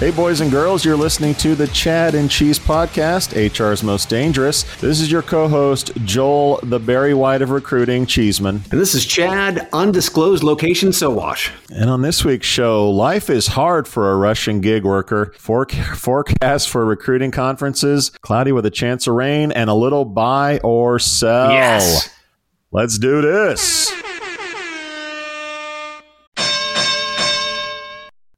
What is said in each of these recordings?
Hey, boys and girls, you're listening to the Chad and Cheese Podcast, HR's Most Dangerous. This is your co host, Joel, the Barry White of recruiting, Cheeseman. And this is Chad, undisclosed location, Sowash. And on this week's show, life is hard for a Russian gig worker. forecast for recruiting conferences, cloudy with a chance of rain, and a little buy or sell. Yes. Let's do this.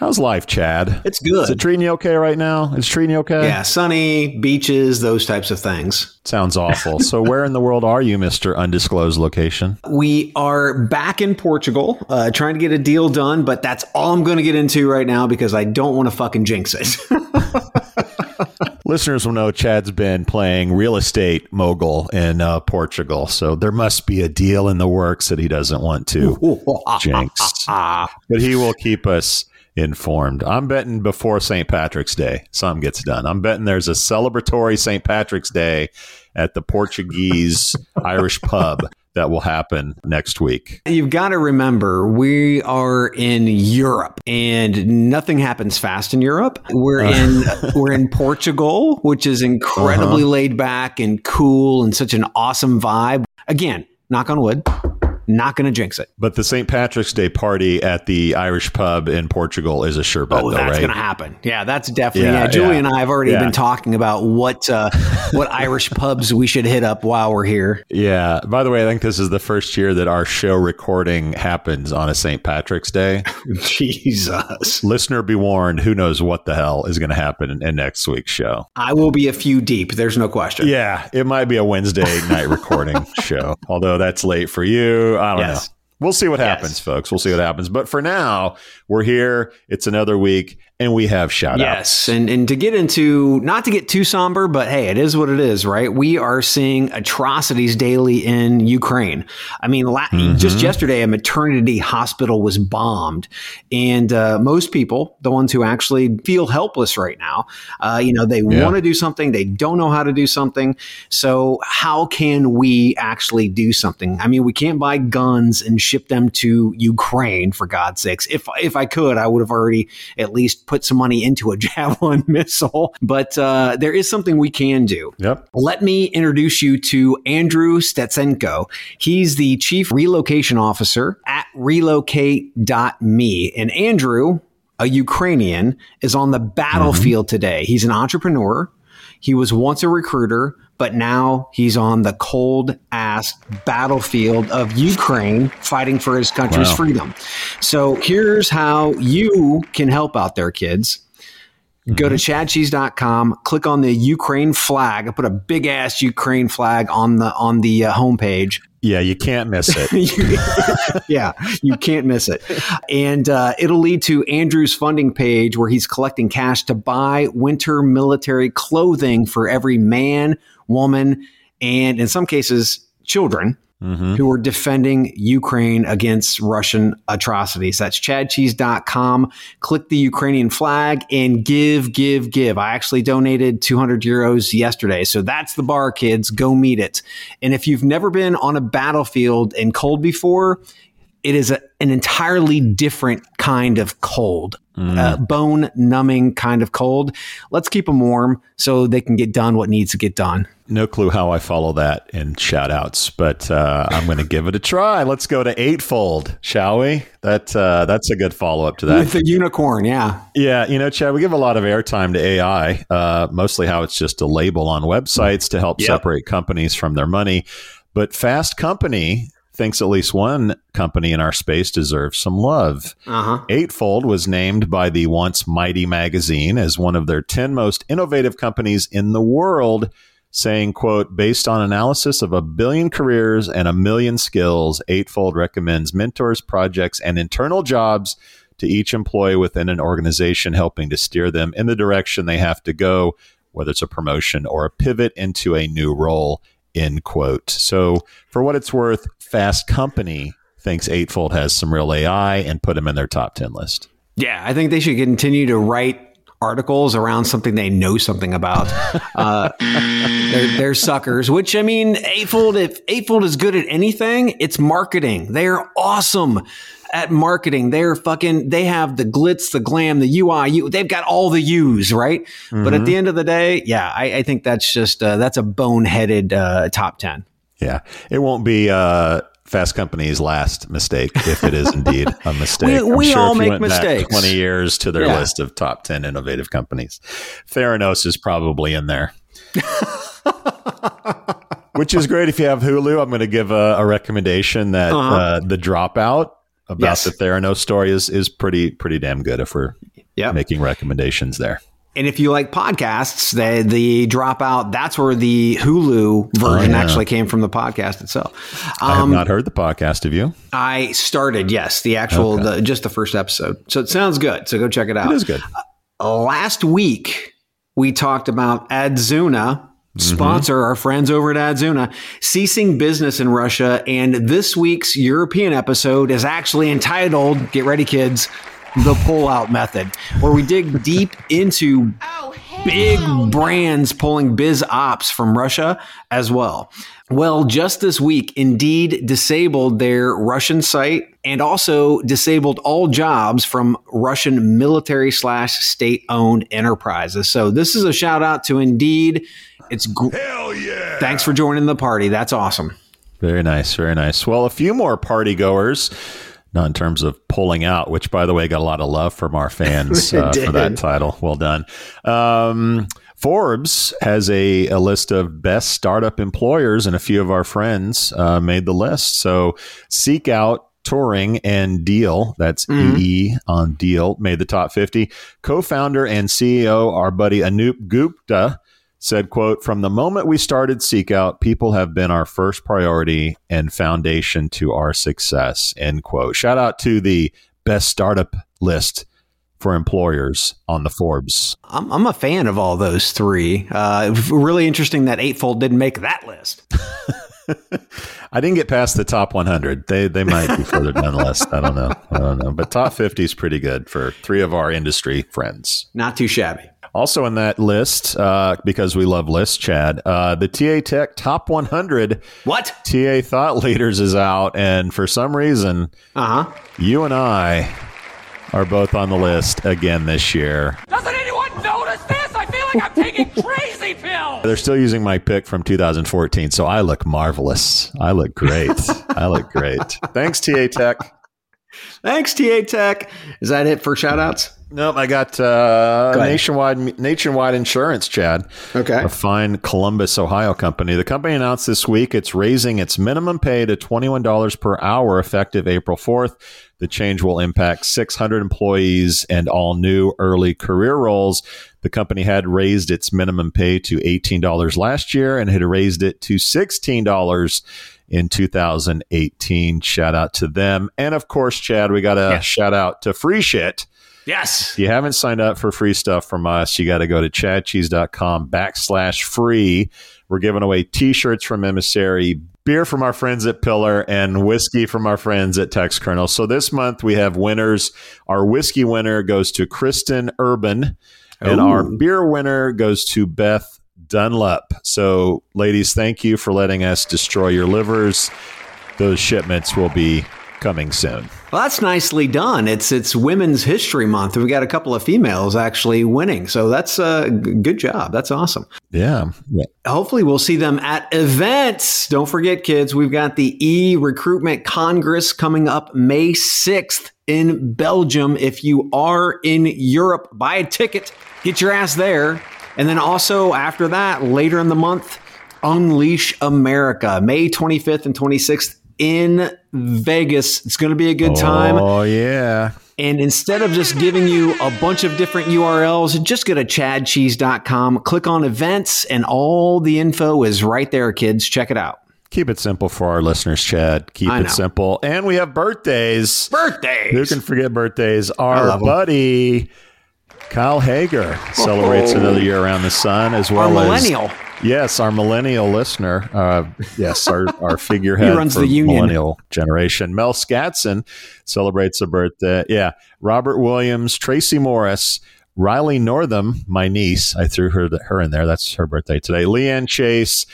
How's life, Chad? It's good. Is it treating you okay right now? Is it treating you okay? yeah, sunny, beaches, those types of things. Sounds awful. so, where in the world are you, Mr. Undisclosed Location? We are back in Portugal, uh, trying to get a deal done, but that's all I'm going to get into right now because I don't want to fucking jinx it. Listeners will know Chad's been playing real estate mogul in uh, Portugal. So, there must be a deal in the works that he doesn't want to jinx. But he will keep us informed. I'm betting before St. Patrick's Day, something gets done. I'm betting there's a celebratory St. Patrick's Day at the Portuguese Irish pub that will happen next week. You've got to remember, we are in Europe, and nothing happens fast in Europe. We're in we're in Portugal, which is incredibly uh-huh. laid back and cool, and such an awesome vibe. Again, knock on wood. Not going to jinx it. But the St. Patrick's Day party at the Irish pub in Portugal is a sure bet, Oh, though, that's right? going to happen. Yeah, that's definitely. Yeah, Yeah, Julie yeah. and I have already Yeah. been talking about what uh, what Irish pubs we should hit up while we're here. Yeah. By the way, I think this is the first year that our show recording happens on a St. Patrick's Day. Jesus, Listener, be warned. Who knows what the hell is going to happen in, in next week's show? I will be a few deep. There's no question. Yeah, it might be a Wednesday night recording show, although that's late for you. I don't Yes. know. We'll see what happens, Yes. folks. We'll see what happens. But for now, we're here. It's another week, and we have shout outs. Yes, and and to get into not to get too somber, but hey, it is what it is, right? We are seeing atrocities daily in Ukraine. I mean, la- just yesterday, a maternity hospital was bombed, and uh, most people, the ones who actually feel helpless right now, uh, you know, they Yeah. want to do something, they don't know how to do something. So, how can we actually do something? I mean, we can't buy guns and ship them to Ukraine for God's sakes. If if I could, I would have already at least put some money into a javelin missile. But uh, there is something we can do. Yep. Let me introduce you to Andrew Stetsenko. He's the chief relocation officer at relocate.me. And Andrew, a Ukrainian, is on the battlefield today. He's an entrepreneur. He was once a recruiter, but now he's on the cold ass battlefield of Ukraine fighting for his country's Wow. freedom. So here's how you can help out there, kids. Go to chadcheese.com, click on the Ukraine flag. I put a big ass Ukraine flag on the on the uh, homepage. Yeah, you can't miss it. yeah, you can't miss it. And uh, it'll lead to Andrew's funding page where he's collecting cash to buy winter military clothing for every man, woman, and in some cases, children Mhm. who are defending Ukraine against Russian atrocities. That's chadcheese.com. Click the Ukrainian flag and give, give, give. I actually donated 200 euros yesterday. So that's the bar, kids. Go meet it. And if you've never been on a battlefield in cold before, it is a, an entirely different kind of cold, uh, bone numbing kind of cold. Let's keep them warm so they can get done what needs to get done. No clue how I follow that in shout outs, but uh, I'm going to give it a try. Let's go to Eightfold, shall we? That uh, That's a good follow up to that. With the unicorn, yeah. Yeah, you know, Chad, we give a lot of airtime to AI, uh, mostly how it's just a label on websites to help Yep. separate companies from their money. But Fast Company thinks at least one company in our space deserves some love. Uh huh. Eightfold was named by the once mighty magazine as one of their 10 most innovative companies in the world, saying, quote, based on analysis of a billion careers and a million skills, Eightfold recommends mentors, projects, and internal jobs to each employee within an organization, helping to steer them in the direction they have to go, whether it's a promotion or a pivot into a new role, end quote. So for what it's worth, Fast Company thinks Eightfold has some real AI and put them in their top 10 list. Yeah, I think they should continue to write articles around something they know something about. Uh, they're, they're suckers, which I mean, Eightfold, if Eightfold is good at anything, it's marketing. They're awesome at marketing. They're fucking, they have the glitz, the glam, the UI, you, they've got all the U's, right? But at the end of the day, yeah, I, I think that's just, uh, that's a boneheaded uh, top 10. Yeah. It won't be uh, Fast Company's last mistake if it is indeed a mistake. We- we all if you make mistakes. 20 years to their Yeah. list of top 10 innovative companies. Theranos is probably in there. Which is great if you have Hulu. I'm going to give a, a recommendation that Uh-huh. uh, the dropout about Yes. the Theranos story is is pretty pretty damn good if we're making recommendations there. And if you like podcasts, the the dropout, that's where the Hulu version Oh, yeah. actually came from the podcast itself. I have Um, not heard the podcast. of you? I started, yes, the actual, the, just the first episode. So it sounds good. So go check it out. It is good. Last week, we talked about Adzuna, Mm-hmm. sponsor our friends over at Adzuna, ceasing business in Russia. And this week's European episode is actually entitled, get ready, kids, the pullout method, where we dig deep into big brands pulling biz ops from Russia as well. Well, just this week, Indeed disabled their Russian site and also disabled all jobs from Russian military slash state owned enterprises. So this is a shout out to Indeed. It's gr- Hell yeah! thanks for joining the party. That's awesome. Very nice. Very nice. Well, a few more party goers. Not in terms of pulling out, which, by the way, got a lot of love from our fans uh, for that title. Well done. Um, Forbes has a, a, list of best startup employers, and a few of our friends uh, made the list. So seek out Turing and Deel, that's mm-hmm. EE on Deel, made the top 50. Co founder and CEO, our buddy Anoop Gupta, said quote from the moment we started SeekOut people have been our first priority and foundation to our success end quote shout out to the best startup list for employers on the forbes i'm, I'm a fan of all those three uh, really interesting that eightfold didn't make that list I didn't get past the top 100. They they might be further down the list. I don't know. I don't know. But top 50 is pretty good for three of our industry friends. Not too shabby. Also in that list, uh, because we love lists, Chad, uh, the TAtech Top 100. What? TA Thought Leaders is out, and for some reason, uh-huh. you and I are both on the list again this year. Doesn't anyone notice this? I feel like I'm taking crazy pills. They're still using my pick from 2014, so I look marvelous. I look great. I look great. Thanks, TAtech. Thanks, TAtech. Is that it for shout outs? Nope, I got uh, Go nationwide nationwide insurance, Chad. Okay, a fine Columbus, Ohio company. The company announced this week it's raising its minimum pay to twenty one dollars per hour effective April fourth. The change will impact 600 employees and all new early career roles. The company had raised its minimum pay to $18 last year and had raised it to $16 in 2018. Shout out to them. And of course, Chad, we got a yeah. shout out to Free Shit Yes. If you haven't signed up for free stuff from us, you got to go to chadcheese.com backslash free. We're giving away t shirts from Emissary, beer from our friends at Pillar, and whiskey from our friends at Textkernel. So this month we have winners. Our whiskey winner goes to Kristen Urban, and Ooh. our beer winner goes to Beth Dunlap. So, ladies, thank you for letting us destroy your livers. Those shipments will be coming soon. Well, that's nicely done. It's it's Women's History Month. We got a couple of females actually winning, so that's uh, a good job. That's awesome. Yeah. yeah. Hopefully, we'll see them at events. Don't forget, kids, we've got the E Recruitment Congress coming up May sixth in Belgium. If you are in Europe, buy a ticket, get your ass there, and then also after that, later in the month. Unleash America, May 25th and 26th in Vegas. It's going to be a good time. Oh, yeah. And instead of just giving you a bunch of different URLs, just go to chadcheese.com, click on events, and all the info is right there, kids. Check it out. Keep it simple for our listeners, Chad. Keep it simple. And we have birthdays. Birthdays. Who can forget birthdays? Our buddy Kyle Hager celebrates oh. another year around the sun as well our millennial. as Yes, our millennial listener. Uh, yes, our, our figurehead he runs the union. millennial generation. Mel Scatson celebrates a birthday. Yeah, Robert Williams, Tracy Morris, Riley Northam, my niece. I threw her her in there. That's her birthday today. Leanne Chase,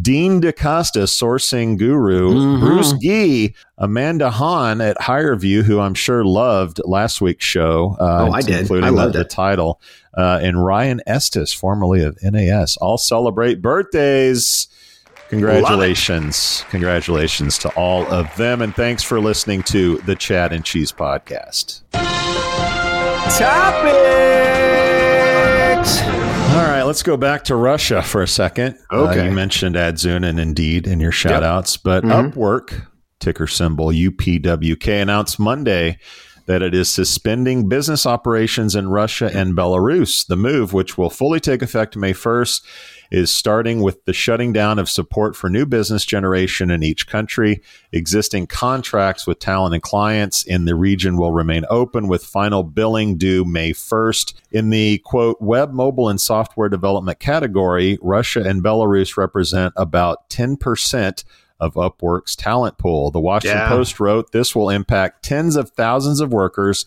Dean DaCosta, sourcing guru, mm-hmm. Bruce Gee, Amanda Hahn at HireVue, who I'm sure loved last week's show. Uh, oh, I did. Including I loved the, it. the title. Uh, and Ryan Estes, formerly of NAS, all celebrate birthdays. Congratulations. Congratulations to all of them. And thanks for listening to the Chad and Cheese podcast. Topics. All right, let's go back to Russia for a second. Okay. Uh, you mentioned Adzuna and Indeed in your shout outs, but mm-hmm. Upwork, ticker symbol UPWK, announced Monday that it is suspending business operations in Russia and Belarus. The move, which will fully take effect May 1st, is starting with the shutting down of support for new business generation in each country. Existing contracts with talent and clients in the region will remain open with final billing due May 1st. In the quote, web, mobile, and software development category, Russia and Belarus represent about 10% of Upwork's talent pool. The Washington yeah. Post wrote this will impact tens of thousands of workers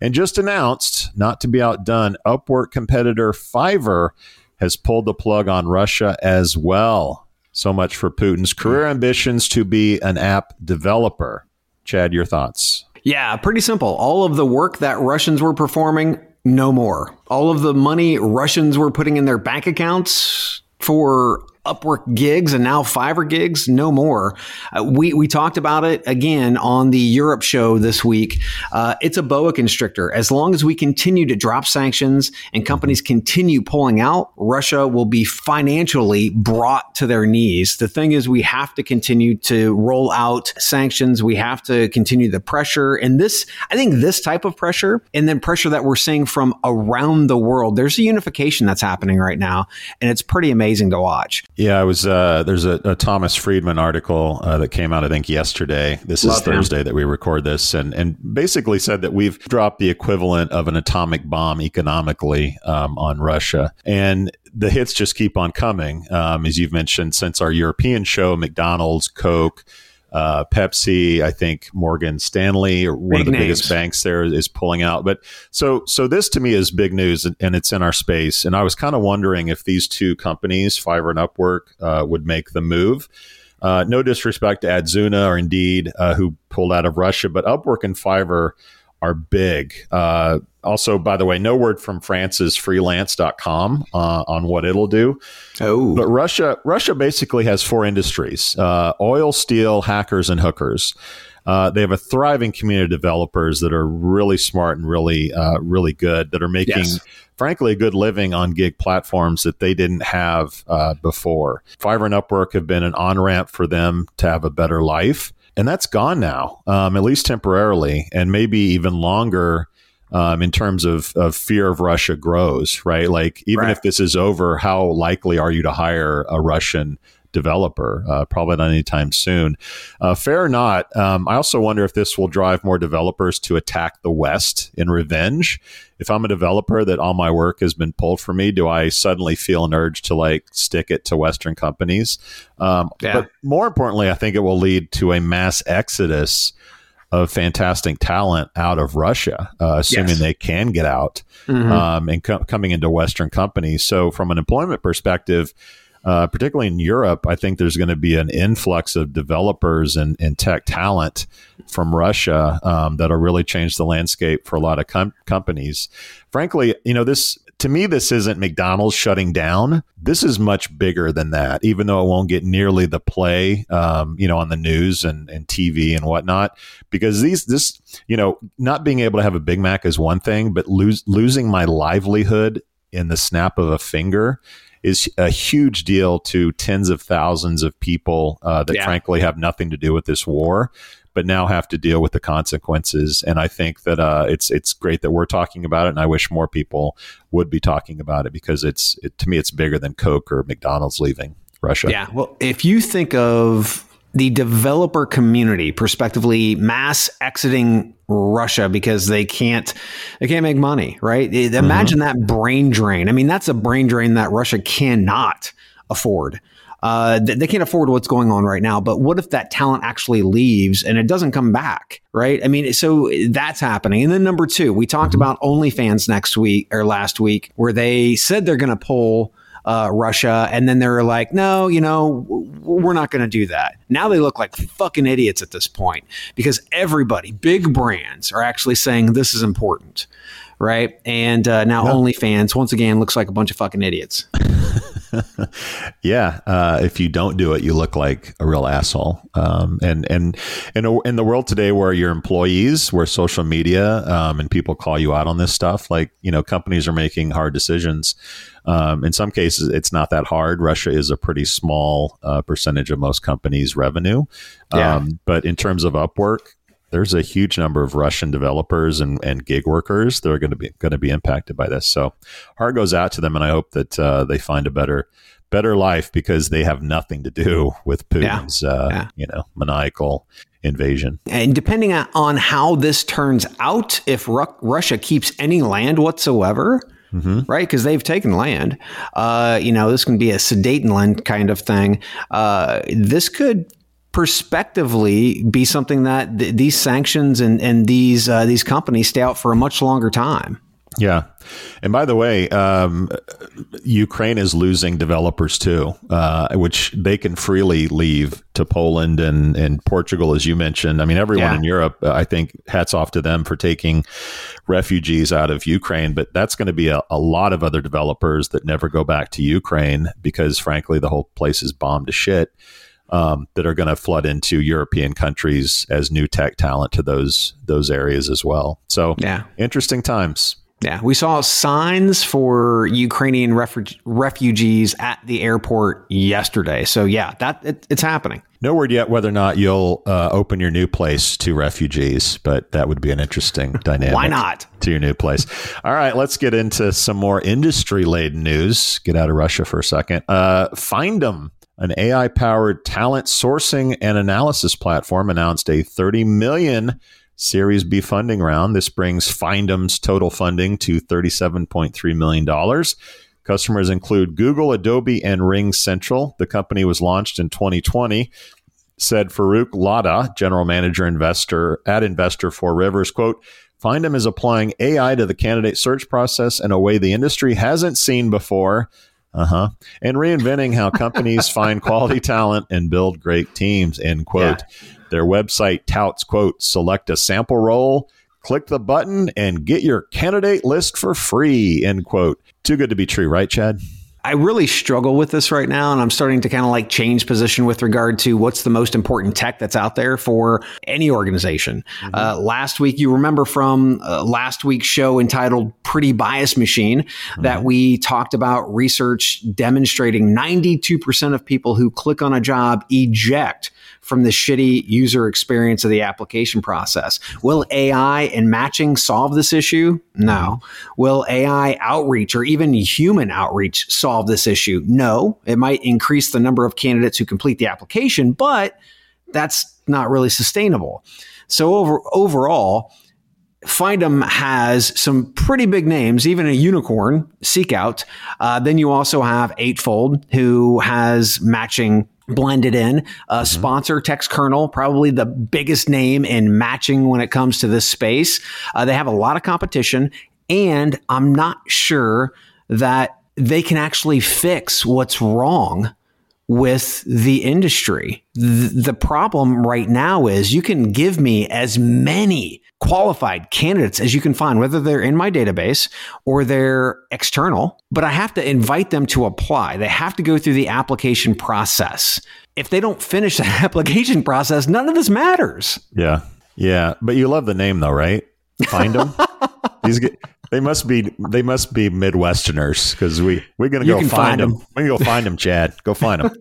and just announced, not to be outdone, Upwork competitor Fiverr has pulled the plug on Russia as well. So much for Putin's career hmm. ambitions to be an app developer. Chad, your thoughts? Yeah, pretty simple. All of the work that Russians were performing, no more. All of the money Russians were putting in their bank accounts for Upwork gigs and now Fiverr gigs, no more. Uh, we we talked about it again on the Europe show this week. Uh, it's a boa constrictor. As long as we continue to drop sanctions and companies continue pulling out, Russia will be financially brought to their knees. The thing is, we have to continue to roll out sanctions. We have to continue the pressure, and this I think this type of pressure, and then pressure that we're seeing from around the world. There's a unification that's happening right now, and it's pretty amazing to watch. Yeah, I was. Uh, there's a, a, Thomas Friedman article uh, that came out, I think, yesterday. This Love is Thursday that we record this, and and basically said that we've dropped the equivalent of an atomic bomb economically um, on Russia, and the hits just keep on coming. Um, as you've mentioned, since our European show, McDonald's, Coke uh, Pepsi, I think Morgan Stanley, or one big of the names. biggest banks there, is pulling out. But so so this to me is big news, and, it's in our space. And I was kind of wondering if these two companies, Fiverr and Upwork, uh, would make the move. Uh, no disrespect to Adzuna or Indeed, uh, who pulled out of Russia, but Upwork and Fiverr are big. Uh, also, by the way, no word from France's freelance.com uh, on what it'll do. Oh. But Russia, Russia basically has four industries uh, oil, steel, hackers, and hookers. Uh, they have a thriving community of developers that are really smart and really, uh, really good that are making, yes. frankly, a good living on gig platforms that they didn't have uh, before. Fiverr and Upwork have been an on ramp for them to have a better life and that's gone now, um, at least temporarily, and maybe even longer. Um, in terms of, of fear of Russia grows, right? Like, even right. if this is over, how likely are you to hire a Russian developer. Uh, probably not anytime soon. Uh, fair or not, um, I also wonder if this will drive more developers to attack the West in revenge. If I'm a developer that all my work has been pulled from me, do I suddenly feel an urge to like stick it to Western companies? Um, yeah. But more importantly, I think it will lead to a mass exodus of fantastic talent out of Russia, uh, assuming yes. they can get out mm-hmm. um, and co- coming into Western companies. So, from an employment perspective, uh, particularly in Europe, I think there's going to be an influx of developers and, and tech talent from Russia um, that'll really change the landscape for a lot of com- companies. Frankly, you know, this to me, this isn't McDonald's shutting down. This is much bigger than that, even though it won't get nearly the play, um, you know, on the news and, and TV and whatnot. Because these, this, you know, not being able to have a Big Mac is one thing, but lose, losing my livelihood in the snap of a finger is a huge deal to tens of thousands of people uh, that yeah. frankly have nothing to do with this war but now have to deal with the consequences. And I think that uh, it's it's great that we're talking about it, and I wish more people would be talking about it because it's it, to me it's bigger than Coke or McDonald's leaving Russia. Yeah, well, if you think of the developer community, prospectively mass exiting Russia because they can't they can't make money, right? Imagine mm-hmm. that brain drain. I mean, that's a brain drain that Russia cannot afford. Uh, they can't afford what's going on right now. But what if that talent actually leaves and it doesn't come back? Right. I mean, so that's happening. And then number two, we talked mm-hmm. about OnlyFans next week or last week, where they said they're going to pull uh, Russia. And then they're like, no, you know, we're not going to do that. Now they look like fucking idiots at this point because everybody, big brands, are actually saying this is important. Right. And uh, now OnlyFans, once again, looks like a bunch of fucking idiots. yeah, uh, if you don't do it, you look like a real asshole. Um, and and in a, in the world today, where your employees, where social media um, and people call you out on this stuff, like you know, companies are making hard decisions. Um, in some cases, it's not that hard. Russia is a pretty small uh, percentage of most companies' revenue. Yeah. Um, but in terms of Upwork, there's a huge number of Russian developers and, and gig workers that are going to be going to be impacted by this. So heart goes out to them, and I hope that uh, they find a better better life because they have nothing to do with Putin's yeah. Uh, yeah. you know maniacal invasion. And depending on how this turns out, if Ru- Russia keeps any land whatsoever. Mm-hmm. Right, because they've taken land. Uh, you know, this can be a Sudetenland kind of thing. Uh, this could prospectively be something that th- these sanctions and, and these uh, these companies stay out for a much longer time. Yeah. And by the way, um, Ukraine is losing developers too, uh, which they can freely leave to Poland and, and Portugal, as you mentioned. I mean, everyone Yeah. in Europe, uh, I think, hats off to them for taking refugees out of Ukraine. But that's going to be a, a lot of other developers that never go back to Ukraine because, frankly, the whole place is bombed to shit. Um, that are going to flood into European countries as new tech talent to those those areas as well. So, Yeah. interesting times. Yeah, we saw signs for Ukrainian refu- refugees at the airport yesterday. So yeah, that it, it's happening. No word yet whether or not you'll uh, open your new place to refugees, but that would be an interesting dynamic. Why not? To your new place. All right, let's get into some more industry laden news. Get out of Russia for a second. Uh, Findem, an AI powered talent sourcing and analysis platform, announced a 30 million Series B funding round. This brings Findem's total funding to $37.3 million. Customers include Google, Adobe, and RingCentral. The company was launched in 2020 said Farouk Ladha, general manager investor at Investor Four Rivers, quote, Findem is applying AI to the candidate search process in a way the industry hasn't seen before. Uh-huh. And reinventing how companies find quality talent and build great teams, end quote. Their website touts, quote, select a sample role, click the button, and get your candidate list for free, end quote. Too good to be true, right, Chad? I really struggle with this right now, and I'm starting to kind of like change position with regard to what's the most important tech that's out there for any organization. Uh, last week, you remember from uh, last week's show entitled Pretty Bias Machine that we talked about research demonstrating 92% of people who click on a job eject from the shitty user experience of the application process. Will AI and matching solve this issue? No. Will AI outreach or even human outreach solve this issue? No. It might increase the number of candidates who complete the application, but that's not really sustainable. So over overall, Findem has some pretty big names, even a unicorn, SeekOut. Uh, then you also have Eightfold, who has matching blended in. Uh, Sponsor Textkernel, probably the biggest name in matching when it comes to this space. Uh, they have a lot of competition, and I'm not sure that they can actually fix what's wrong with the industry. Th- the problem right now is you can give me as many qualified candidates as you can find, whether they're in my database or they're external, but I have to invite them to apply. They have to go through the application process. If they don't finish that application process, none of this matters. Yeah. Yeah. But you love the name though, right? Find them. These they must be they must be Midwesterners because we we're gonna You go can find them. them. 'em. We're gonna go find them, Chad. Go find them.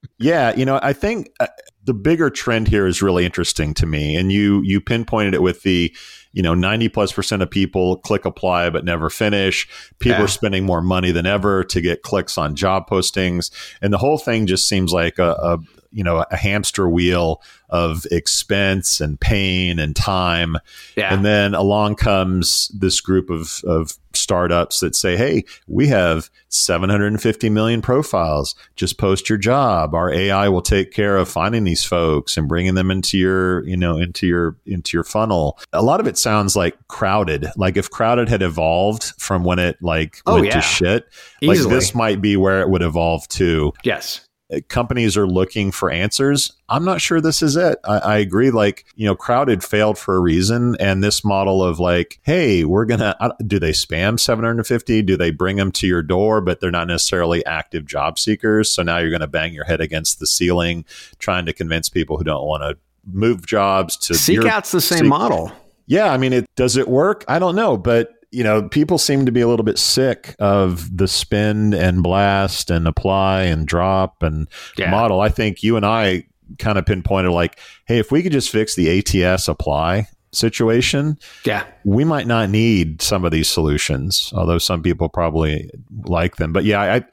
yeah, you know, I think uh, the bigger trend here is really interesting to me, and you you pinpointed it with the you know 90 plus percent of people click apply but never finish people Yeah. are spending more money than ever to get clicks on job postings and the whole thing just seems like a, a you know a hamster wheel of expense and pain and time Yeah. and then along comes this group of, of startups that say, hey, we have 750 million profiles. Just post your job. Our AI will take care of finding these folks and bringing them into your, you know, into your, into your funnel. A lot of it sounds like crowded. Like if crowded had evolved from when it like Oh, went yeah. to shit, like this might be where it would evolve to yes. Uh, companies are looking for answers. I'm not sure this is it. I, I agree. Like, you know, crowded failed for a reason. And this model of like, hey, we're going to, do they spam 750? Do they bring them to your door, but they're not necessarily active job seekers? So now you're going to bang your head against the ceiling trying to convince people who don't want to move jobs to Seek your- out's the same Seek- model. yeah, I mean, it does it work? I don't know, but you know, people seem to be a little bit sick of the spend and blast and apply and drop and Yeah. model. I think you and I kind of pinpointed like, hey, if we could just fix the ATS apply situation, Yeah. we might not need some of these solutions, although some people probably like them. But yeah, I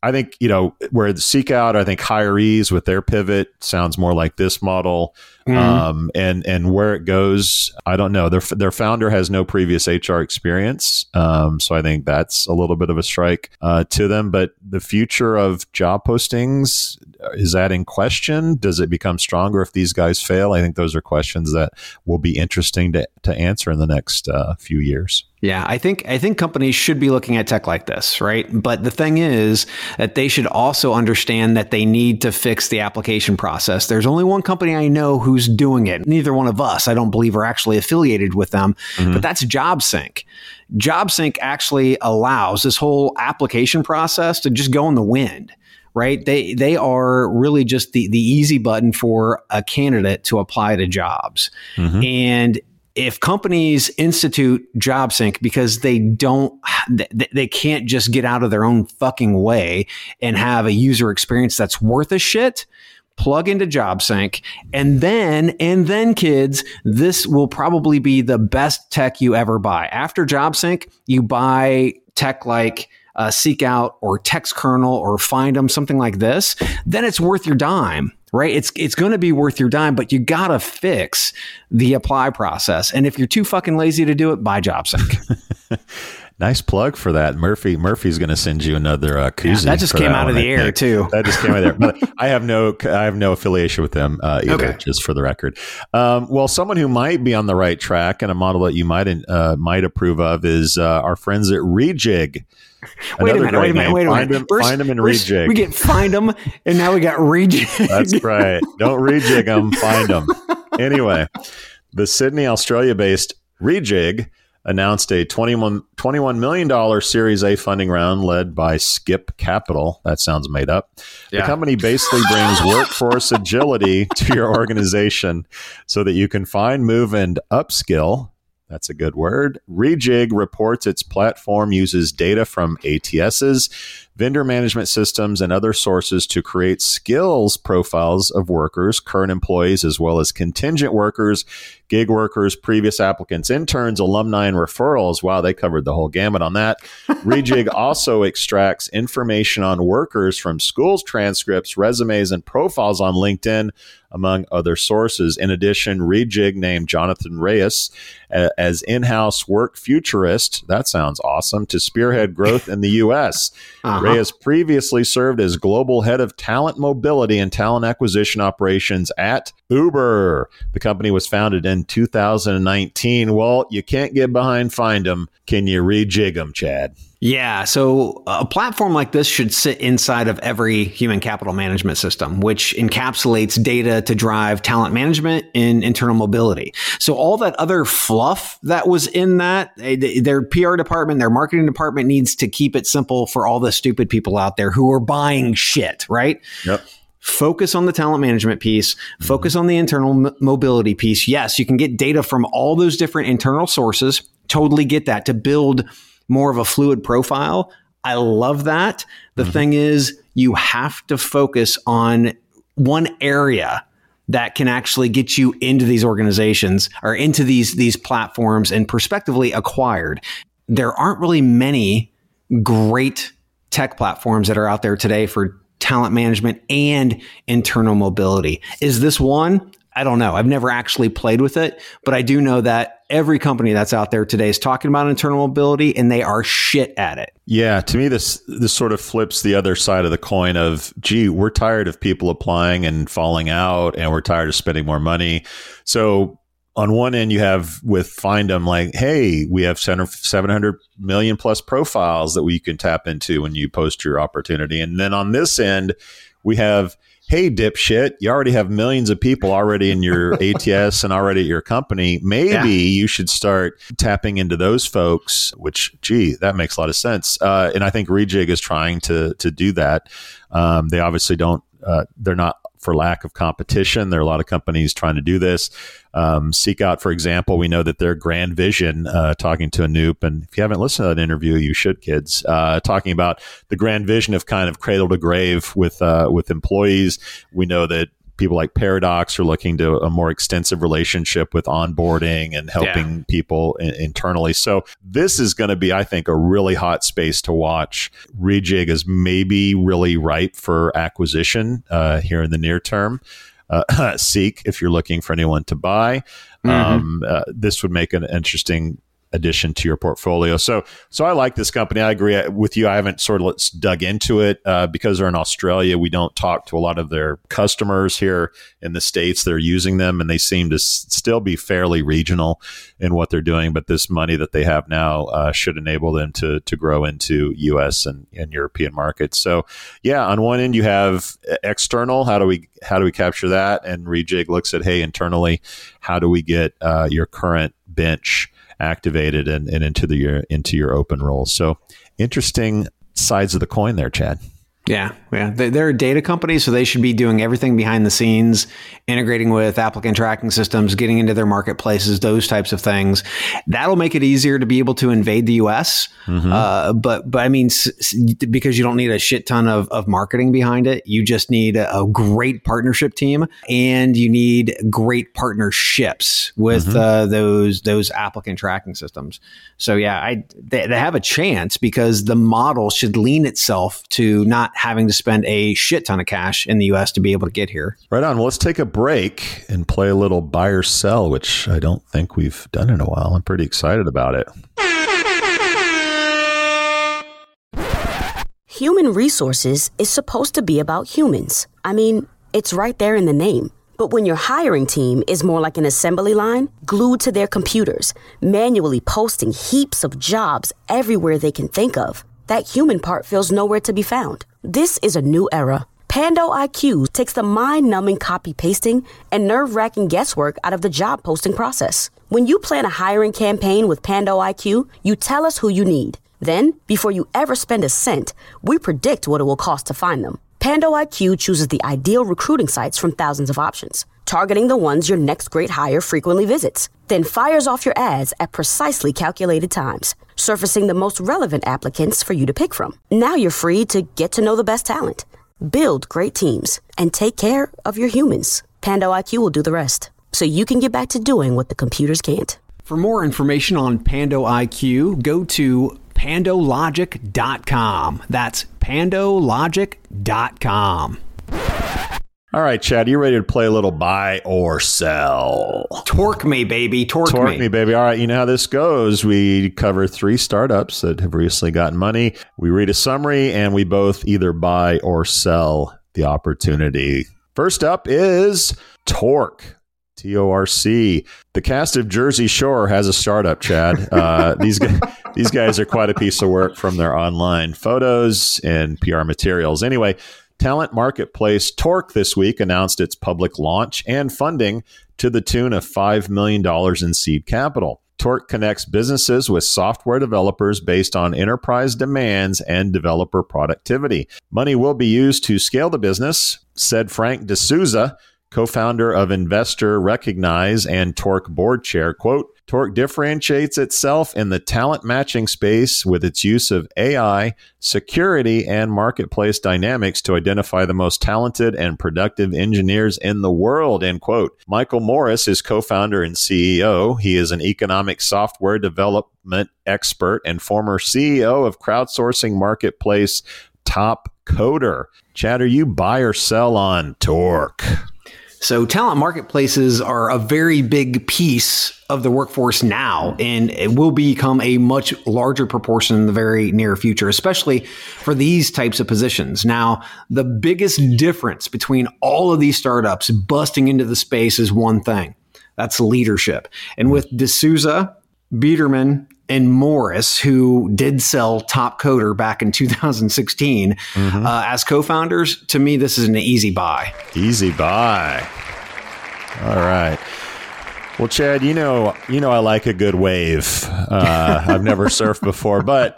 I think, you know, where the SeekOut, I think hireEZ with their pivot sounds more like this model. Um, and and where it goes, I don't know. Their their founder has no previous HR experience, um, so I think that's a little bit of a strike uh, to them. But the future of job postings, is that in question? Does it become stronger if these guys fail? I think those are questions that will be interesting to, to answer in the next uh, few years. Yeah, I think I think companies should be looking at tech like this, right? But the thing is that they should also understand that they need to fix the application process. There's only one company I know who's doing it. Neither one of us, I don't believe, are actually affiliated with them, mm-hmm. but that's JobSync. JobSync actually allows this whole application process to just go in the wind right? They they are really just the the easy button for a candidate to apply to jobs. Mm-hmm. And if companies institute JobSync because they don't, they can't just get out of their own fucking way and have a user experience that's worth a shit, plug into JobSync, and then, and then, kids, this will probably be the best tech you ever buy. After JobSync, you buy tech like uh, SeekOut or Textkernel or Findem, something like this. Then it's worth your dime right? It's it's going to be worth your dime, but you got to fix the apply process. And if you're too fucking lazy to do it, buy JobSync. nice plug for that, Murphy. Murphy's going to send you another uh, koozie. Yeah, that just came that out one, of the air too. That just came out of there. But I have no I have no affiliation with them uh, either. Okay. Just for the record. Um, well, someone who might be on the right track and a model that you might uh, might approve of is uh, our friends at Reejig. Wait a minute, wait a minute, wait a minute. Find them, first, find them and rejig. We get find them, and now we got rejig. That's right. Don't rejig them, find them. Anyway, the Sydney, Australia based Reejig announced a 21, $21 million Series A funding round led by Skip Capital. That sounds made up. Yeah. The company basically brings workforce agility to your organization so that you can find, move, and upskill that's a good word. Reejig reports its platform uses data from ATSs, vendor management systems, and other sources to create skills profiles of workers, current employees, as well as contingent workers, gig workers, previous applicants, interns, alumni, and referrals. Wow, they covered the whole gamut on that. Reejig also extracts information on workers from schools transcripts, resumes, and profiles on LinkedIn among other sources. In addition, Reejig named Jonathan Reyes as in house work futurist. That sounds awesome to spearhead growth in the U.S. Uh-huh. Reyes previously served as global head of talent mobility and talent acquisition operations at Uber. The company was founded in 2019. Well, you can't get behind Find them. Can you rejig them, Chad? Yeah. So a platform like this should sit inside of every human capital management system, which encapsulates data to drive talent management and internal mobility. So all that other fluff that was in that, eh, their PR department, their marketing department needs to keep it simple for all the stupid people out there who are buying shit, right? Yep focus on the talent management piece, focus on the internal m- mobility piece. Yes, you can get data from all those different internal sources. Totally get that to build more of a fluid profile. I love that. The mm-hmm. thing is, you have to focus on one area that can actually get you into these organizations or into these these platforms and prospectively acquired. There aren't really many great tech platforms that are out there today for talent management and internal mobility. Is this one? I don't know. I've never actually played with it, but I do know that every company that's out there today is talking about internal mobility and they are shit at it. Yeah, to me this this sort of flips the other side of the coin of gee, we're tired of people applying and falling out and we're tired of spending more money. So on one end you have with Findem like hey we have 700 million plus profiles that we can tap into when you post your opportunity and then on this end we have hey, dipshit, you already have millions of people already in your ATS and already at your company. Maybe yeah. you should start tapping into those folks, which, gee, that makes a lot of sense. Uh, and I think Reejig is trying to, to do that. Um, they obviously don't, uh, they're not for lack of competition. There are a lot of companies trying to do this. Um, SeekOut, for example, we know that their grand vision, uh, talking to Anoop, and if you haven't listened to that interview, you should, kids, uh, talking about the grand vision of kind of cradle to grave with uh, with employees. We know that people like Paradox are looking to a more extensive relationship with onboarding and helping yeah. people in- internally. So this is going to be, I think, a really hot space to watch. Reejig is maybe really ripe for acquisition uh, here in the near term. Uh, seek if you're looking for anyone to buy. Mm-hmm. Um, uh, this would make an interesting addition to your portfolio. So, so I like this company. I agree with you. I haven't sort of dug into it uh, because they're in Australia. We don't talk to a lot of their customers here in the states. They're using them, and they seem to s- still be fairly regional in what they're doing. But this money that they have now uh, should enable them to to grow into U.S. and, and European markets. So, yeah, on one end you have external. How do we how do we capture that? And Reejig looks at hey internally, how do we get uh, your current bench activated and, and into the into your open roles. So interesting sides of the coin there, Chad. Yeah, yeah. They're a data company, so they should be doing everything behind the scenes, integrating with applicant tracking systems, getting into their marketplaces, those types of things. That'll make it easier to be able to invade the U.S. Mm-hmm. Uh, but but I mean, because you don't need a shit ton of, of marketing behind it, you just need a, a great partnership team, and you need great partnerships with mm-hmm. uh, those those applicant tracking systems. So yeah, I they, they have a chance because the model should lean itself to not having to spend a shit ton of cash in the US to be able to get here. Right on. Well, let's take a break and play a little buy or sell, which I don't think we've done in a while. I'm pretty excited about it. Human resources is supposed to be about humans. I mean, it's right there in the name. But when your hiring team is more like an assembly line, glued to their computers, manually posting heaps of jobs everywhere they can think of, that human part feels nowhere to be found. This is a new era. Pando IQ takes the mind numbing copy pasting and nerve wracking guesswork out of the job posting process. When you plan a hiring campaign with Pando IQ, you tell us who you need. Then, before you ever spend a cent, we predict what it will cost to find them. Pando IQ chooses the ideal recruiting sites from thousands of options, targeting the ones your next great hire frequently visits, then fires off your ads at precisely calculated times surfacing the most relevant applicants for you to pick from. Now you're free to get to know the best talent, build great teams, and take care of your humans. Pando IQ will do the rest, so you can get back to doing what the computers can't. For more information on Pando IQ, go to pandologic.com. That's pandologic.com. All right, Chad, you ready to play a little buy or sell? Torque me, baby. Torque, Torque me. me, baby. All right, you know how this goes. We cover three startups that have recently gotten money. We read a summary and we both either buy or sell the opportunity. First up is Torc. T O R C. The cast of Jersey Shore has a startup, Chad. Uh, these guys, these guys are quite a piece of work from their online photos and PR materials. Anyway, Talent Marketplace Torc this week announced its public launch and funding to the tune of $5 million in seed capital. Torc connects businesses with software developers based on enterprise demands and developer productivity. Money will be used to scale the business, said Frank D'Souza, co-founder of Investor Recognize and Torc board chair. Quote, Torc differentiates itself in the talent matching space with its use of AI, security, and marketplace dynamics to identify the most talented and productive engineers in the world. End quote. Michael Morris is co-founder and CEO. He is an economic software development expert and former CEO of crowdsourcing marketplace Top Coder. Chad, are you buy or sell on Torc? So talent marketplaces are a very big piece of the workforce now, and it will become a much larger proportion in the very near future, especially for these types of positions. Now, the biggest difference between all of these startups busting into the space is one thing. That's leadership. And with D'Souza, Biederman, and Morris, who did sell Top Coder back in 2016 mm-hmm. uh, as co-founders, to me, this is an easy buy. Easy buy. All right. Well, Chad, you know, you know, I like a good wave. Uh, I've never surfed before, but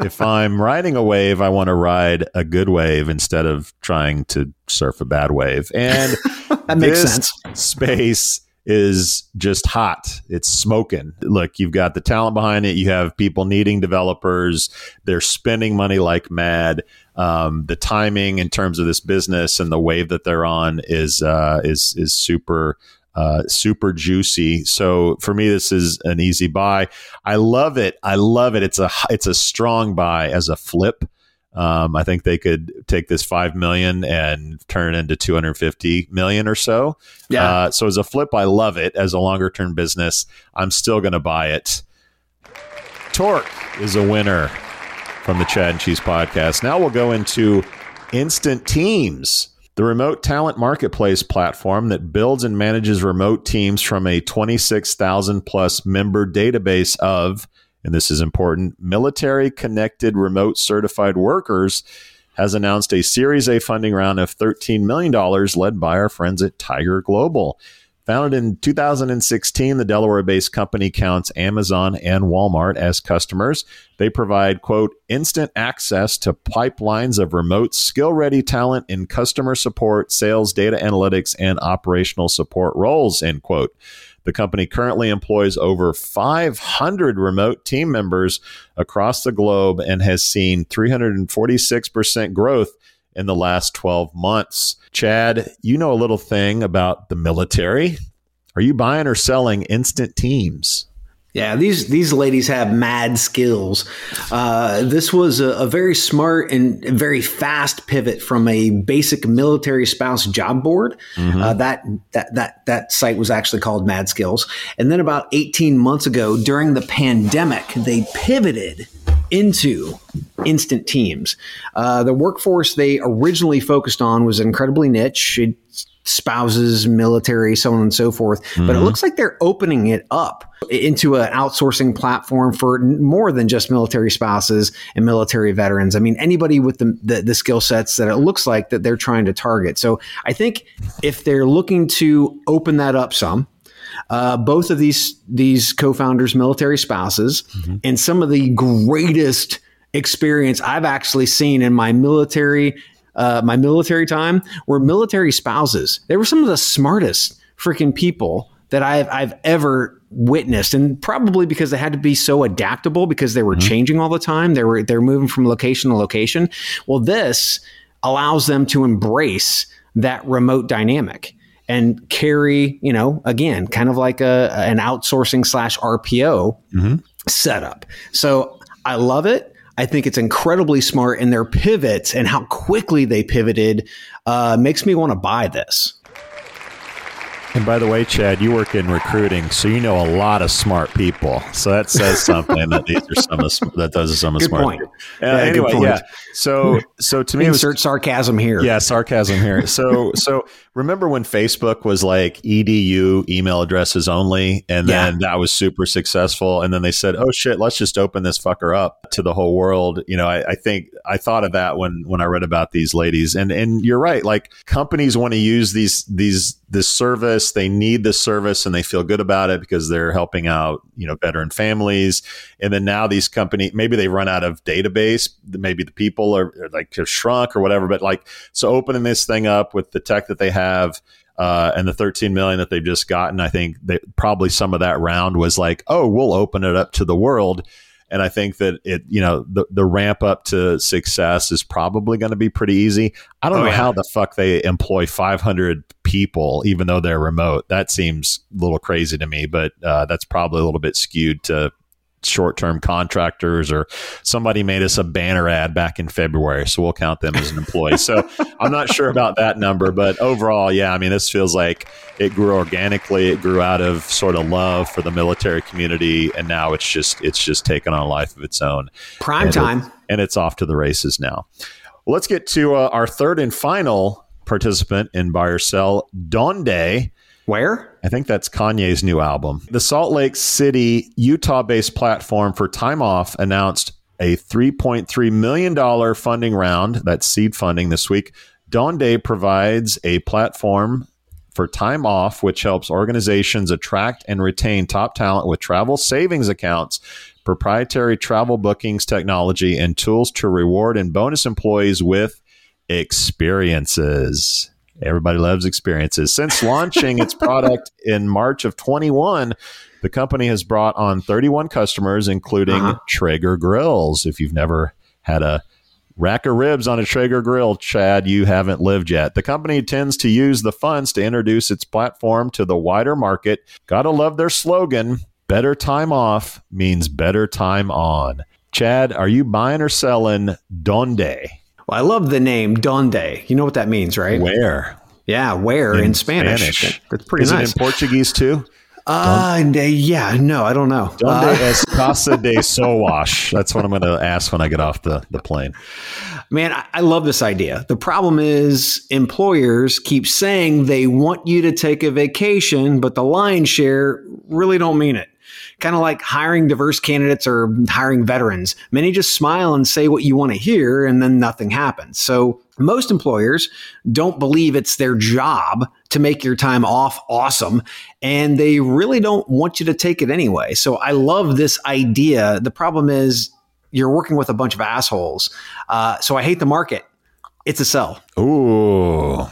if I'm riding a wave, I want to ride a good wave instead of trying to surf a bad wave. And that makes sense. Space is just hot. It's smoking. Look, you've got the talent behind it. You have people needing developers. They're spending money like mad. Um, the timing in terms of this business and the wave that they're on is uh, is is super. Uh, super juicy. So for me, this is an easy buy. I love it. I love it. It's a it's a strong buy as a flip. Um, I think they could take this five million and turn it into two hundred fifty million or so. Yeah. Uh, so as a flip, I love it. As a longer term business, I'm still going to buy it. Torc is a winner from the Chad and Cheese podcast. Now we'll go into Instant Teams, the remote talent marketplace platform that builds and manages remote teams from a 26,000 plus member database of, and this is important, military connected remote certified workers. Has announced a Series A funding round of $13 million led by our friends at Tiger Global. Founded in 2016, the Delaware based company counts Amazon and Walmart as customers. They provide, quote, instant access to pipelines of remote, skill ready talent in customer support, sales, data analytics, and operational support roles, end quote. The company currently employs over 500 remote team members across the globe and has seen 346% growth in the last 12 months. Chad, you know a little thing about the military. Are you buying or selling instant teams? Yeah, these these ladies have mad skills. Uh, this was a, a, very smart and very fast pivot from a basic military spouse job board. Mm-hmm. Uh, that that that that site was actually called Mad Skills, and then about eighteen months ago, during the pandemic, they pivoted into instant teams. Uh, the workforce they originally focused on was incredibly niche. It, spouses, military, so on and so forth. Mm-hmm. But it mm-hmm. looks like they're opening it up into an outsourcing platform for more than just military spouses and military veterans. I mean, anybody with the, the, the skill sets that it looks like that they're trying to target. So I think if they're looking to open that up some, uh, both of these these co-founders, military spouses, mm-hmm. and some of the greatest experience I've actually seen in my military uh, my military time were military spouses. They were some of the smartest freaking people that I've I've ever witnessed, and probably because they had to be so adaptable because they were mm-hmm. changing all the time. They were they're moving from location to location. Well, this allows them to embrace that remote dynamic and carry, you know, again, kind of like a an outsourcing slash RPO mm-hmm. setup. So I love it. I think it's incredibly smart, and their pivots and how quickly they pivoted uh, makes me want to buy this. And by the way, Chad, you work in recruiting, so you know a lot of smart people. So that says something that these are some of that does some of good smart. Point. People. Uh, yeah, anyway, yeah. So so to me, insert was, sarcasm here. Yeah, sarcasm here. So so remember when Facebook was like edu email addresses only, and then yeah. that was super successful, and then they said, oh shit, let's just open this fucker up to the whole world. You know, I, I think I thought of that when when I read about these ladies, and and you're right. Like companies want to use these these this service they need this service and they feel good about it because they're helping out you know veteran families. And then now these company maybe they run out of database maybe the people are, are like have shrunk or whatever but like so opening this thing up with the tech that they have uh, and the 13 million that they've just gotten i think that probably some of that round was like oh we'll open it up to the world and I think that it, you know, the, the ramp up to success is probably going to be pretty easy. I don't oh, know yeah. how the fuck they employ 500 people, even though they're remote. That seems a little crazy to me, but uh, that's probably a little bit skewed to short term contractors or somebody made us a banner ad back in February. So we'll count them as an employee. so I'm not sure about that number, but overall, yeah, I mean, this feels like it grew organically. It grew out of sort of love for the military community. And now it's just, it's just taken on a life of its own. Prime and time. It, and it's off to the races now. let's get to uh, our third and final participant in buy or sell, Donde. Where? I think that's Kanye's new album. The Salt Lake City, Utah based platform for Time Off announced a $3.3 million funding round, that's seed funding this week. Donde provides a platform for time off, which helps organizations attract and retain top talent with travel savings accounts, proprietary travel bookings technology, and tools to reward and bonus employees with experiences. Everybody loves experiences. Since launching its product in March of 21, the company has brought on 31 customers, including uh-huh. Traeger grills. If you've never had a rack of ribs on a Traeger grill, Chad, you haven't lived yet. The company tends to use the funds to introduce its platform to the wider market. Gotta love their slogan better time off means better time on. Chad, are you buying or selling Donde? Well, I love the name Donde. You know what that means, right? Where? Yeah, where in, in Spanish. Spanish. That's pretty Is nice. it in Portuguese too? Uh, yeah, no, I don't know. Donde Uh, es Casa de Sowash? That's what I'm going to ask when I get off the, the plane. Man, I, I love this idea. The problem is employers keep saying they want you to take a vacation, but the lion's share really don't mean it. Kind of like hiring diverse candidates or hiring veterans. Many just smile and say what you want to hear, and then nothing happens. So most employers don't believe it's their job to make your time off awesome, and they really don't want you to take it anyway. So I love this idea. The problem is you're working with a bunch of assholes. Uh, so I hate the market. It's a sell. Ooh.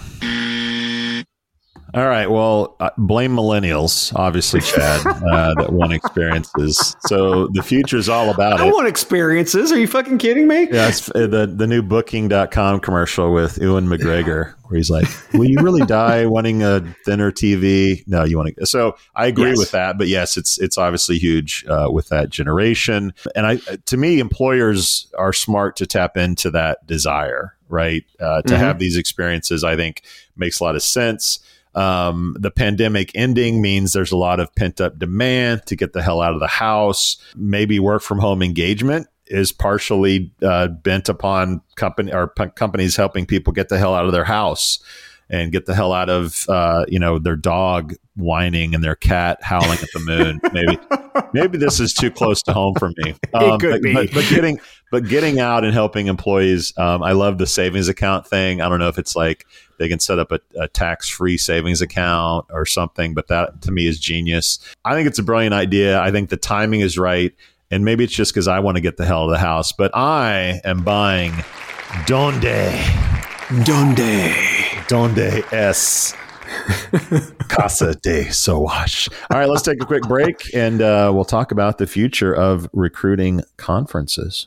All right. Well, uh, blame millennials, obviously, Chad, uh, that want experiences. So the future is all about I it. want experiences. Are you fucking kidding me? Yeah, it's uh, the the new Booking.com commercial with Ewan McGregor, where he's like, "Will you really die wanting a thinner TV? No, you want to." So I agree Yes. with that, but yes, it's it's obviously huge uh, with that generation, and I to me, employers are smart to tap into that desire, right? Uh, to Mhm. have these experiences, I think makes a lot of sense. Um, the pandemic ending means there's a lot of pent up demand to get the hell out of the house. Maybe work from home engagement is partially uh, bent upon company or p- companies helping people get the hell out of their house and get the hell out of uh, you know their dog whining and their cat howling at the moon. maybe maybe this is too close to home for me. Um, could but, be. But, but getting but getting out and helping employees. Um, I love the savings account thing. I don't know if it's like they can set up a, a tax free savings account or something, but that to me is genius. I think it's a brilliant idea. I think the timing is right. And maybe it's just because I want to get the hell out of the house, but I am buying Donde. Donde. Donde S. Casa de Sowash. All right, let's take a quick break and uh, we'll talk about the future of recruiting conferences.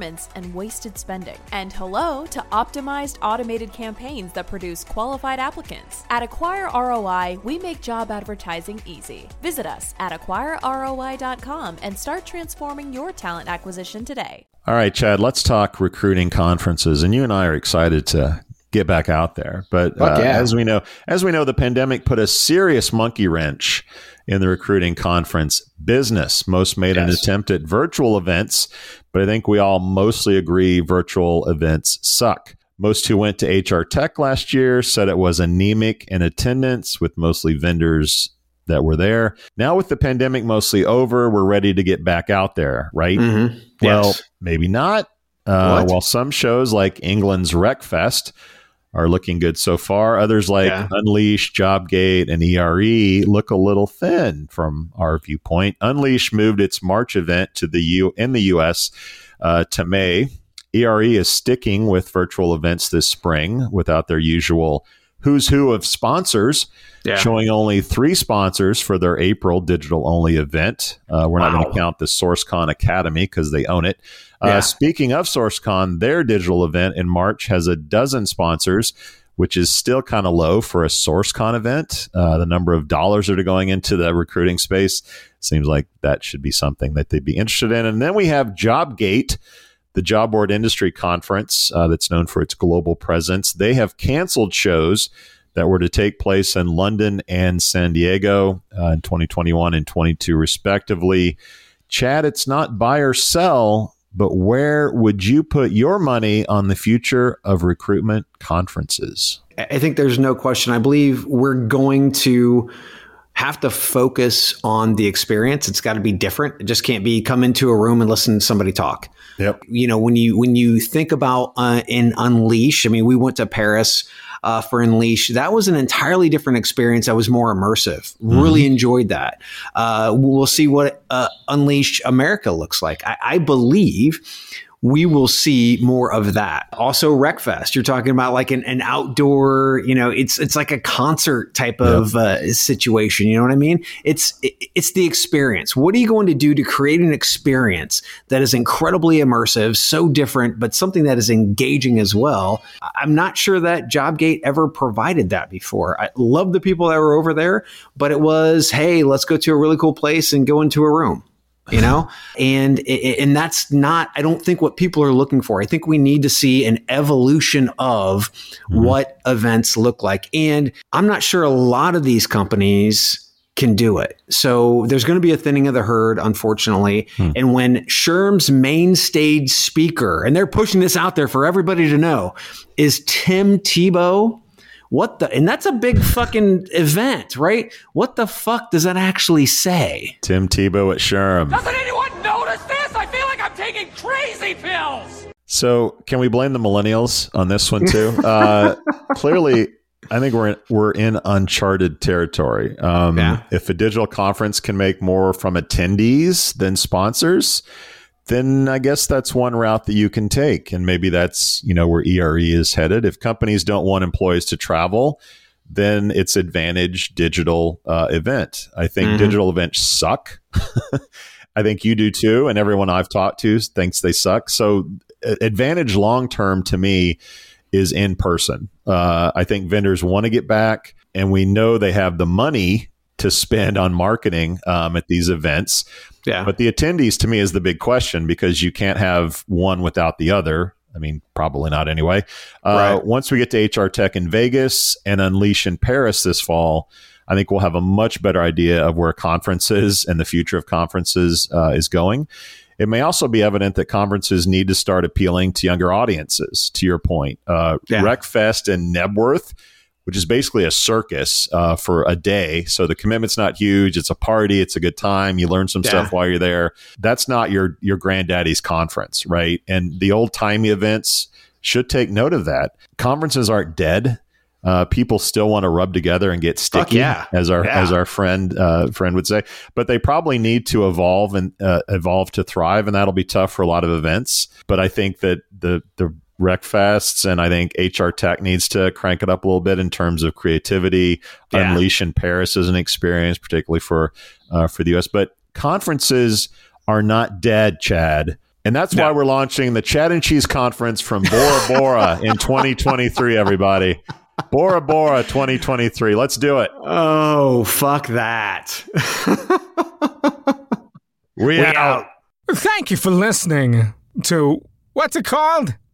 and wasted spending. And hello to optimized automated campaigns that produce qualified applicants. At Acquire ROI, we make job advertising easy. Visit us at acquireroi.com and start transforming your talent acquisition today. All right, Chad, let's talk recruiting conferences. And you and I are excited to get back out there. But uh, yeah. as we know, as we know, the pandemic put a serious monkey wrench in the recruiting conference business. Most made an attempt at virtual events, but I think we all mostly agree virtual events suck. Most who went to HR Tech last year said it was anemic in attendance, with mostly vendors that were there. Now, with the pandemic mostly over, we're ready to get back out there, right? Mm-hmm. Well, yes. maybe not. Uh, while some shows like England's RecFest are looking good so far, others like Yeah. Unleash, Jobg8, and ERE look a little thin from our viewpoint. Unleash moved its March event to the U in the U.S. Uh, to May. ERE is sticking with virtual events this spring without their usual who's who of sponsors Yeah. showing only three sponsors for their April digital only event. Uh, we're not going to count the SourceCon Academy because they own it. Uh, Speaking of SourceCon, their digital event in March has a dozen sponsors, which is still kind of low for a SourceCon event. Uh, the number of dollars that are going into the recruiting space seems like that should be something that they'd be interested in. And then we have Jobg8 the job board industry conference uh, that's known for its global presence. They have canceled shows that were to take place in London and San Diego uh, in 2021 and 22, respectively. Chad, it's not buy or sell, but where would you put your money on the future of recruitment conferences? I think there's no question. I believe we're going to have to focus on the experience. It's got to be different. It just can't be come into a room and listen to somebody talk. Yep. You know, when you when you think about uh, in Unleash, I mean, we went to Paris uh, for Unleash. That was an entirely different experience. That was more immersive. Really enjoyed that. Uh, we'll see what uh, Unleash America looks like. I, I believe we will see more of that. Also, RecFest, you're talking about like an, an outdoor, you know, it's it's like a concert type of uh, situation. You know what I mean? It's it, it's the experience. What are you going to do to create an experience that is incredibly immersive, so different, but something that is engaging as well? I'm not sure that Jobg8 ever provided that before. I love the people that were over there, but it was, hey, let's go to a really cool place and go into a room you know and and that's not i don't think what people are looking for i think we need to see an evolution of mm-hmm. what events look like and i'm not sure a lot of these companies can do it. So there's going to be a thinning of the herd, unfortunately. Hmm. And when SHRM's main stage speaker, and they're pushing this out there for everybody to know, is Tim Tebow. What the? And that's a big fucking event, right? What the fuck does that actually say? Tim Tebow at SHRM. Doesn't anyone notice this? I feel like I'm taking crazy pills. So can we blame the millennials on this one too? Uh, clearly, I think we're in, we're in uncharted territory. Um, yeah. If a digital conference can make more from attendees than sponsors, then I guess that's one route that you can take, and maybe that's you know where ERE is headed. If companies don't want employees to travel, then it's advantage digital uh, event. I think mm-hmm. digital events suck. I think you do too, and everyone I've talked to thinks they suck. So advantage long term to me is in person. Uh, I think vendors want to get back, and we know they have the money to spend on marketing um, at these events. Yeah. But the attendees to me is the big question because you can't have one without the other. I mean, probably not anyway. Uh, right. Once we get to HR Tech in Vegas and Unleash in Paris this fall, I think we'll have a much better idea of where conferences and the future of conferences uh, is going. It may also be evident that conferences need to start appealing to younger audiences. To your point, uh, yeah. RecFest and Knebworth, which is basically a circus uh, for a day. So the commitment's not huge. It's a party. It's a good time. You learn some yeah. stuff while you're there. That's not your your granddaddy's conference, right? And the old timey events should take note of that. Conferences aren't dead uh, people still want to rub together and get sticky, yeah. as our yeah. as our friend uh, friend would say. But they probably need to evolve and uh, evolve to thrive, and that'll be tough for a lot of events. But I think that the the RecFests and I think HR Tech needs to crank it up a little bit in terms of creativity. Yeah. Unleash in Paris is an experience, particularly for uh, for the US. But conferences are not dead, Chad. And that's no. why we're launching the Chad and Cheese Conference from Bora Bora in 2023, everybody. Bora Bora 2023. Let's do it. Oh, fuck that. we, we out. out. Thank you for listening to what's it called?